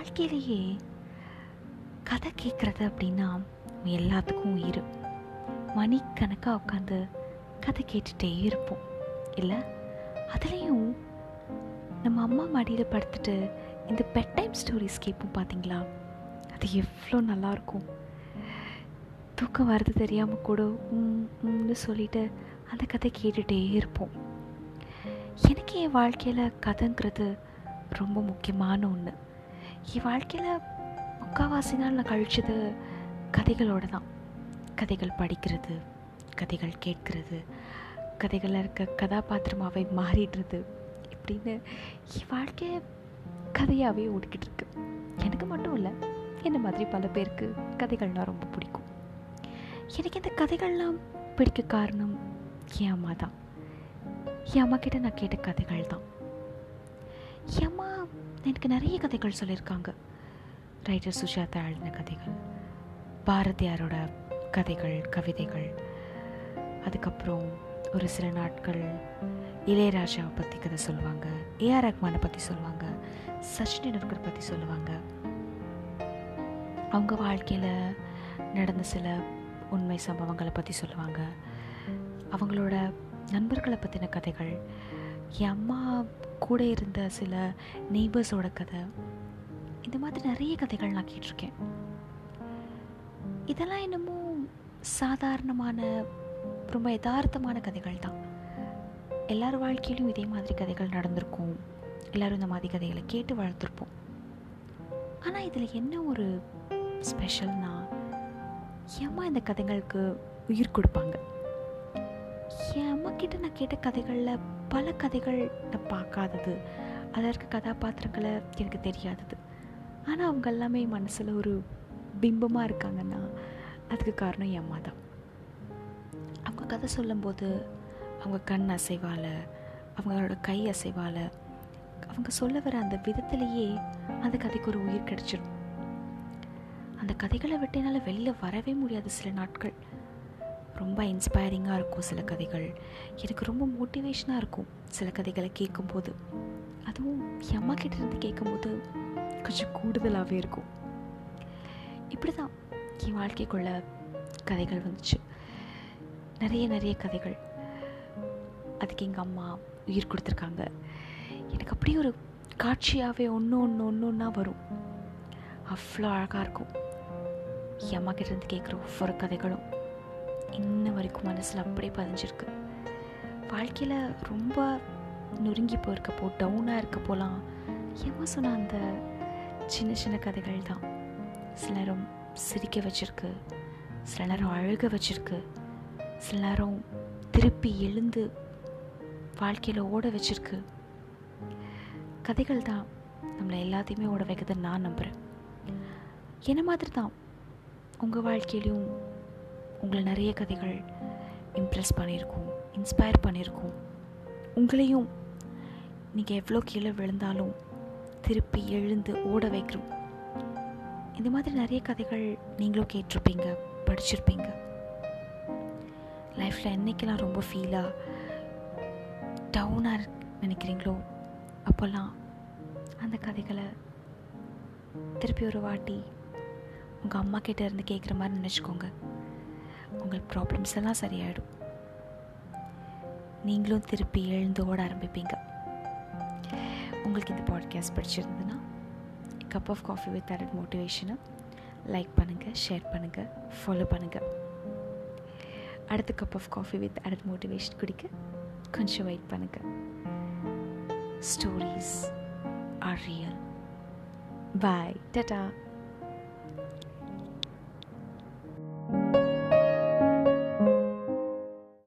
வாழ்க்கையிலேயே கதை கேட்குறது அப்படின்னா எல்லாத்துக்கும் உயிர். மணிக்கணக்காக உட்காந்து கதை கேட்டுகிட்டே இருப்போம். இல்லை? அதுலேயும் நம்ம அம்மா மடியில் படுத்துட்டு இந்த பெட் டைம் ஸ்டோரிஸ் கேட்போம் பார்த்தீங்களா அது எவ்வளோ நல்லாயிருக்கும் தூக்கம் வர்றது தெரியாமல் கூட ம்னு சொல்லிட்டு அந்த கதை கேட்டுகிட்டே இருப்போம். எனக்கு என் வாழ்க்கையில் கதைங்கிறது ரொம்ப முக்கியமான ஒன்று என் வாழ்க்கையில் முக்கால்வாசி நாள் நான் கழிச்சது கதைகளோடு தான். கதைகள் படிக்கிறது கதைகள் கேட்கிறது கதைகளில் இருக்க கதாபாத்திரமாகவே மாறிடுறது இப்படின்னு என் வாழ்க்கையை கதையாகவே ஓடிக்கிட்டு இருக்கு. எனக்கு மட்டும் இல்லை என்ன மாதிரி பல பேருக்கு கதைகள்னால் ரொம்ப பிடிக்கும். எனக்கு இந்த கதைகள்லாம் பிடிக்க காரணம் என் அம்மா தான். என் அம்மா கிட்ட நான் கேட்ட கதைகள் தான். என் எனக்கு நிறைய கதைகள் சொல்லியிருக்காங்க. ரைட்டர் சுஜாதா எழுதின கதைகள் பாரதியாரோட கதைகள் கவிதைகள். அதுக்கப்புறம் ஒரு சில நாட்கள் இளையராஜாவை பற்றி கதை சொல்லுவாங்க ஏஆர் ரஹ்மானை பற்றி சொல்லுவாங்க சச்சின் டெண்டுல்கர் பற்றி சொல்லுவாங்க. அவங்க வாழ்க்கையில் நடந்த சில உண்மை சம்பவங்களை பற்றி சொல்லுவாங்க. அவங்களோட நண்பர்களை பற்றின கதைகள் என் அம்மா கூட இருந்த சில நெய்பர்ஸோட கதை. இந்த மாதிரி நிறைய கதைகள் நான் கேட்டிருக்கேன். இதெல்லாம் என்னமோ சாதாரணமான ரொம்ப யதார்த்தமான கதைகள் தான். எல்லார் வாழ்க்கையிலும் இதே மாதிரி கதைகள் நடந்திருக்கும். எல்லோரும் இந்த மாதிரி கதைகளை கேட்டு வளர்த்துருப்போம். ஆனால் இதில் என்ன ஒரு ஸ்பெஷல்னா ஏம்மா இந்த கதைகளுக்கு உயிர் கொடுப்பாங்க? என் அம்மாக்கிட்ட நான் கேட்ட கதைகளில் பல கதைகள் நான் பார்க்காதது. அதில் இருக்க கதாபாத்திரங்களை எனக்கு தெரியாதது. ஆனால் அவங்க எல்லாமே மனசில் ஒரு பிம்பமாக இருக்காங்கன்னா அதுக்கு காரணம் என் அம்மா தான். அவங்க கதை சொல்லும்போது அவங்க கண் அசைவால் அவங்களோட கை அசைவால் அவங்க சொல்ல வர அந்த விதத்திலேயே அந்த கதைக்கு ஒரு உயிர் கிடச்சிடும் அந்த கதைகளை விட்டு என்னால் வெளியில் வரவே முடியாது சில நாட்கள். ரொம்ப இன்ஸ்பைரிங்காக இருக்கும் சில கதைகள். எனக்கு ரொம்ப மோட்டிவேஷனாக இருக்கும் சில கதைகளை கேட்கும்போது. அதுவும் என் அம்மா கிட்டேருந்து கேட்கும்போது கொஞ்சம் கூடுதலாகவே இருக்கும். இப்படி தான் என் வாழ்க்கைக்குள்ள கதைகள் வந்துச்சு. நிறைய நிறைய கதைகள். அதுக்கு எங்கள் அம்மா உயிர் கொடுத்துருக்காங்க. எனக்கு அப்படியே ஒரு காட்சியாகவே ஒன்று ஒன்று ஒன்று ஒன்றா வரும். அவ்வளோ அழகாக இருக்கும். என் அம்மா கிட்டேருந்து கேட்குற ஒவ்வொரு கதைகளும். இன்ன வரைக்கும் மனசில் அப்படியே பதிஞ்சிருக்கு. வாழ்க்கையில் ரொம்ப நொறுங்கி போயிருக்கப்போ டவுனாக இருக்கப்போலாம் ஏமா சொன்ன அந்த சின்ன சின்ன கதைகள் தான். சில நேரம் சிரிக்க வச்சுருக்கு. சில நேரம் அழுக வச்சுருக்கு. சில நேரம் திருப்பி எழுந்து வாழ்க்கையில் ஓட வச்சுருக்கு. கதைகள் தான். நம்மளை எல்லாத்தையுமே ஓட வைக்கிறது நான் நம்புகிறேன் என்ன மாதிரி தான் உங்கள் வாழ்க்கையிலையும் உங்களை நிறைய கதைகள் இம்ப்ரெஸ் பண்ணியிருக்கும் இன்ஸ்பயர் பண்ணியிருக்கும். உங்களையும் நீங்கள் எவ்வளோ கீழே விழுந்தாலும் திருப்பி எழுந்து ஓட வைக்கிறோம் இந்த மாதிரி நிறைய கதைகள் நீங்களும் கேட்டிருப்பீங்க படிச்சிருப்பீங்க. லைஃப்பில் என்றைக்கெல்லாம் ரொம்ப ஃபீலாக டவுனாக நினைக்கிறீங்களோ அப்போல்லாம் அந்த கதைகளை திருப்பி ஒரு வாட்டி உங்கள் அம்மா கிட்டே இருந்து கேட்குற மாதிரி நினச்சிக்கோங்க. உங்கள் ப்ராப்ளம்ஸ் எல்லாம் சரியாயிடும். நீங்களும் திருப்பி எழுந்து ஓட ஆரம்பிப்பீங்க. உங்களுக்கு இந்த பாட்காஸ்ட் பிடிச்சிருந்ததுன்னா கப் ஆஃப் காஃபி வித் அரட் மோட்டிவேஷனை லைக் பண்ணுங்கள் ஷேர் பண்ணுங்கள் ஃபாலோ பண்ணுங்கள் அடுத்த கப் ஆஃப் காஃபி வித் அரட் மோட்டிவேஷன் குடிக்க கொஞ்சம் வெயிட் பண்ணுங்கள் stories are real bye tata